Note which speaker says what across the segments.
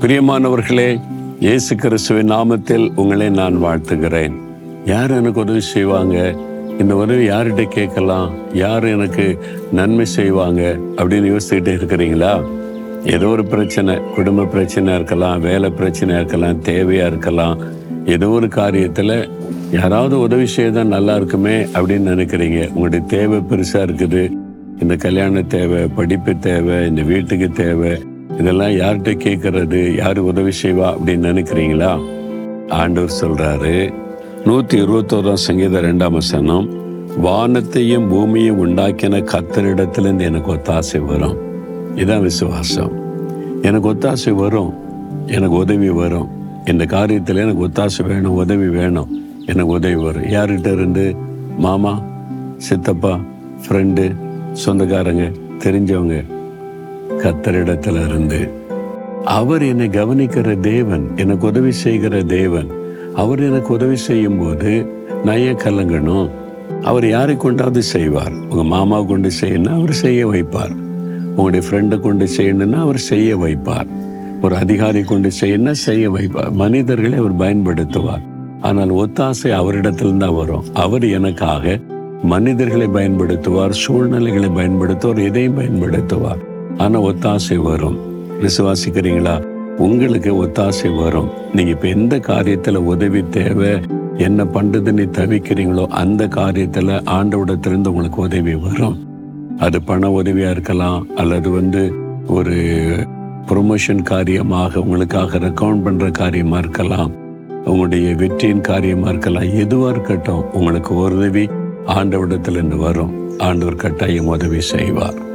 Speaker 1: பிரியமானவர்களே இயேசு கிறிஸ்துவின் நாமத்தில் உங்களை நான் வாழ்த்துகிறேன். யார் எனக்கு உதவி செய்வாங்க? இந்த உதவி யார்கிட்ட கேட்கலாம்? யார் எனக்கு நன்மை செய்வாங்க? அப்படின்னு யோசிச்சுக்கிட்டே இருக்கிறீங்களா? ஏதோ ஒரு பிரச்சனை குடும்ப பிரச்சனை இருக்கலாம் வேலை பிரச்சனையாக இருக்கலாம் தேவையாக இருக்கலாம் ஏதோ ஒரு காரியத்தில் யாராவது உதவி செய்தால் நல்லா இருக்குமே அப்படின்னு நினைக்கிறீங்க. உங்களுடைய தேவை பெருசாக இருக்குது. இந்த கல்யாண தேவை படிப்பு தேவை இந்த வீட்டுக்கு தேவை இதெல்லாம் யார்கிட்ட கேட்கறது யார் உதவி செய்வா அப்படின்னு நினைக்கிறீங்களா? ஆண்டவர் சொல்றாரு நூத்தி இருபத்தோராம் சங்கீத ரெண்டாம் வசனம் வானத்தையும் பூமியும் உண்டாக்கின கத்தரிடத்துலேருந்து எனக்கு ஒத்தாசை வரும். இதான் விசுவாசம். எனக்கு ஒத்தாசை வரும். எனக்கு உதவி வரும். இந்த காரியத்தில் எனக்கு ஒத்தாசை வேணும் உதவி வேணும். எனக்கு உதவி வரும். யார்கிட்ட இருந்து? மாமா சித்தப்பா ஃப்ரெண்டு சொந்தக்காரங்க தெரிஞ்சவங்க. கத்தரிடத்துல இருந்து அவர் என்னை கவனிக்கிற தேவன் எனக்கு உதவி செய்கிற தேவன் அவர் எனக்கு உதவி செய்யும் போது நான் ஏன் கலங்கணும்? அவர் யாரை கொண்டாவது செய்வார்? உங்க மாமா கொண்டு செய்யணும்னா அவர் செய்ய வைப்பார். உங்களுடைய ஃப்ரெண்டை கொண்டு செய்யணும்னா அவர் செய்ய வைப்பார். ஒரு அதிகாரி கொண்டு செய்யணும்னா செய்ய வைப்பார். மனிதர்களை அவர் பயன்படுத்துவார். ஆனால் ஒத்தாசை அவரிடத்தில் தான் வரும். அவர் எனக்காக மனிதர்களை பயன்படுத்துவார் சூழ்நிலைகளை பயன்படுத்துவார் எதையும் பயன்படுத்துவார். ஆனால் ஒத்தாசை வரும். விசுவாசிக்கிறீங்களா? உங்களுக்கு ஒத்தாசை வரும். நீங்க இப்ப எந்த காரியத்துல உதவி தேவை என்ன பண்ணுறதுன்னு தவிக்கிறீங்களோ அந்த காரியத்துல ஆண்டவிடத்திலிருந்து உங்களுக்கு உதவி வரும். அது பண உதவியா இருக்கலாம் அல்லது வந்து ஒரு ப்ரொமோஷன் காரியமாக உங்களுக்காக ரெக்கவுண்ட் பண்ற காரியமா இருக்கலாம் உங்களுடைய வெற்றியின் காரியமா இருக்கலாம் எதுவா இருக்கட்டும் உங்களுக்கு உதவி ஆண்டவிடத்திலிருந்து வரும். ஆண்டவர் கட்டாயம் உதவி செய்வார்.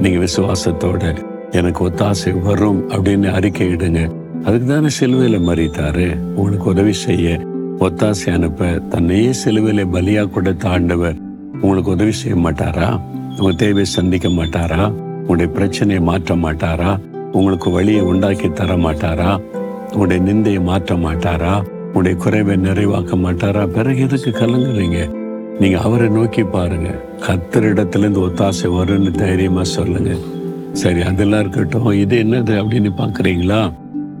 Speaker 1: நீங்கள் விசுவாசத்தோட எனக்கு ஒத்தாசை வரும் அப்படின்னு அறிக்கை இடுங்க. அதுக்கு தானே சிலுவையில் மறித்தாரு. உங்களுக்கு உதவி செய்ய ஒத்தாசை அனுப்ப தன்னையே சிலுவையில் பலியாக கொடுத்த ஆண்டவர் உங்களுக்கு உதவி செய்ய மாட்டாரா? உங்கள் தேவையை சந்திக்க மாட்டாரா? உங்களுடைய பிரச்சனையை மாற்ற மாட்டாரா? உங்களுக்கு வழியை உண்டாக்கி தர மாட்டாரா? உங்களுடைய நிந்தையை மாற்ற மாட்டாரா? உங்களுடைய குறைவை நிறைவாக்க மாட்டாரா? பிறகு எதுக்கு கலங்குறீங்க? நீங்க அவரை நோக்கி பாருங்க. கத்தரிடத்துலேருந்து ஒத்தாசை வரும்னு தைரியமா சொல்லுங்க. சரி அதெல்லாம் இருக்கட்டும். இது என்னது அப்படின்னு பாக்குறீங்களா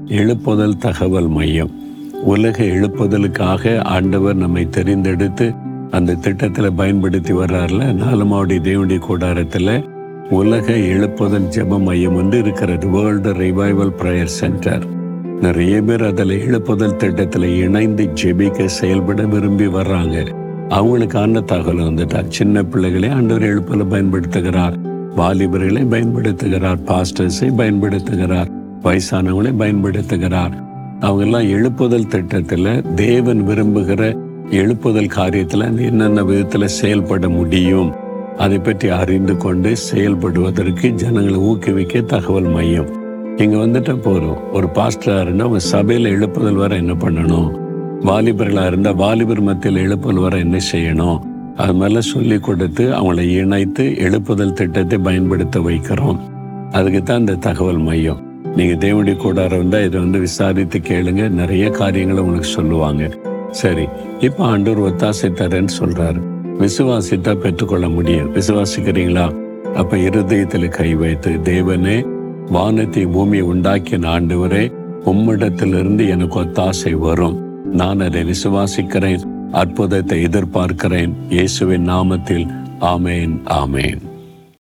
Speaker 1: எழுப்புதல் தகவல் மையம். உலக எழுப்புதலுக்காக ஆண்டவர் நம்மை தெரிந்தெடுத்து அந்த திட்டத்தில் பயன்படுத்தி வர்றாருல நாலமாவுடைய தேவனுடைய கூடாரத்தில் உலக எழுப்புதல் ஜெப மையம் வந்து இருக்கிறது. வேர்ல்டு ரிவைவல் ப்ரேயர் சென்டர் நிறைய பேர் அதில் எழுப்புதல் திட்டத்தில் இணைந்து ஜெபிக்க செயல்பட விரும்பி வர்றாங்க. அவங்களுக்கான தகவல் வந்துட்டார். சின்ன பிள்ளைகளை ஆண்டவர் எழுப்பல பயன்படுத்துகிறார். வாலிபர்களை பயன்படுத்துகிறார். பாஸ்டர்ஸை பயன்படுத்துகிறார். வயசானவங்களை பயன்படுத்துகிறார். அவங்க எல்லாம் எழுப்புதல் திட்டத்தில் தேவன் விரும்புகிற எழுப்புதல் காரியத்தில் என்னென்ன விதத்தில் செயல்பட முடியும் அதை பற்றி அறிந்து கொண்டு செயல்படுவதற்கு ஜனங்களை ஊக்குவிக்க தகவல் மையம். இங்கே வந்துட்டா போகிறோம் ஒரு பாஸ்டராருன்னா அவங்க சபையில் எழுப்புதல் வர என்ன பண்ணணும்? வாலிபர்களாக இருந்தால் வாலிபர் மத்தியில் எழுப்புதல் வர என்ன செய்யணும்? அது மாதிரிலாம் சொல்லி கொடுத்து அவங்களை இணைத்து எழுப்புதல் திட்டத்தை பயன்படுத்த வைக்கிறோம். அதுக்கு தான் இந்த தகவல் மையம். நீங்கள் தேவனுடைய கூடாரம் இருந்தால் இதை வந்து விசாரித்து கேளுங்க. நிறைய காரியங்களை உங்களுக்கு சொல்லுவாங்க. சரி இப்போ ஆண்டவர் ஒத்தாசை தரேன்னு சொல்கிறாரு விசுவாசித்தா பெற்றுக்கொள்ள முடியும். விசுவாசிக்கிறீங்களா? அப்போ இருதயத்தில் கை வைத்து தேவனே வானத்தை பூமியை உண்டாக்கிய ஆண்டவரே உம்மிடத்திலிருந்து எனக்கு ஒத்தாசை வரும். நான் அதை விசுவாசிக்கிறேன் அற்புதத்தை எதிர்பார்க்கிறேன். இயேசுவின் நாமத்தில் ஆமேன் ஆமேன்.